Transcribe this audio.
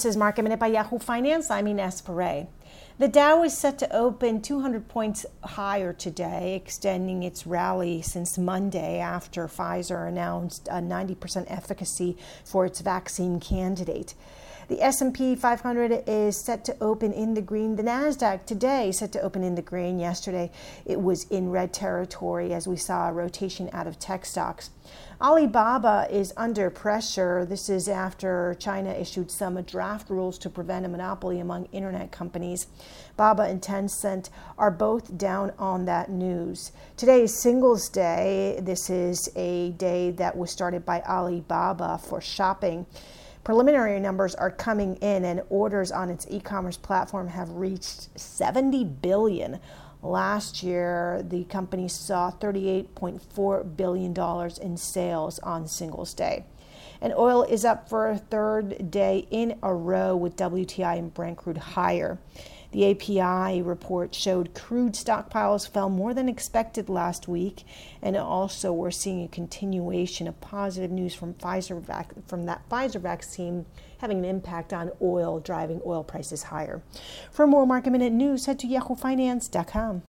This is Market Minute by Yahoo Finance. I'm Ines Ferre. The Dow is set to open 200 points higher today, extending its rally since Monday after Pfizer announced a 90% efficacy for its vaccine candidate. The S&P 500 is set to open in the green. The Nasdaq today set to open in the green. Yesterday it was in red territory as we saw a rotation out of tech stocks. Alibaba is under pressure. This is after China issued some draft rules to prevent a monopoly among internet companies. Baba and Tencent are both down on that news. Today is Singles Day. This is a day that was started by Alibaba for shopping. Preliminary numbers are coming in, and orders on its e commerce platform have reached 70 billion. Last year, the company saw $38.4 billion in sales on Singles Day. And oil is up for a third day in a row with WTI and Brent crude higher. The API report showed crude stockpiles fell more than expected last week, and also we're seeing a continuation of positive news from Pfizer vac- from that Pfizer vaccine having an impact on oil, driving oil prices higher. For more market minute news, head to yahoofinance.com.